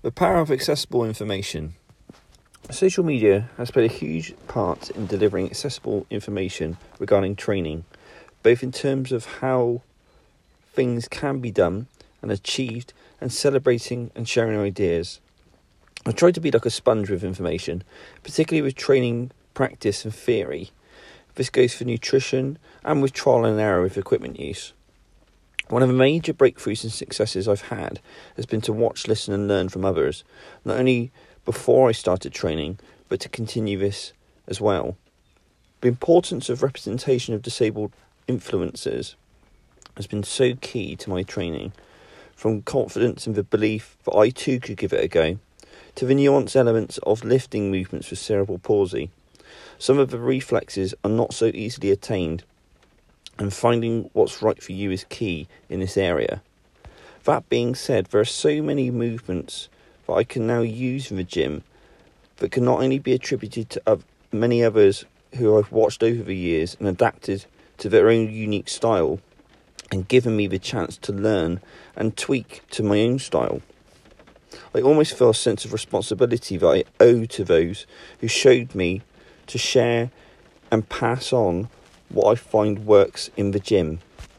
The power of accessible information. Social media has played a huge part in delivering accessible information regarding training, both in terms of how things can be done and achieved, and celebrating and sharing ideas. I try to be like a sponge with information, particularly with training, practice, and theory. This goes for nutrition and with trial and error with equipment use. One of the major breakthroughs and successes I've had has been to watch, listen, and learn from others, not only before I started training, but to continue this as well. The importance of representation of disabled influencers has been so key to my training, from confidence and the belief that I too could give it a go, to the nuanced elements of lifting movements with cerebral palsy. Some of the reflexes are not so easily attained and finding what's right for you is key in this area. That being said, there are so many movements that I can now use in the gym that can not only be attributed to many others who I've watched over the years and adapted to their own unique style and given me the chance to learn and tweak to my own style. I almost feel a sense of responsibility that I owe to those who showed me to share and pass on what I find works in the gym.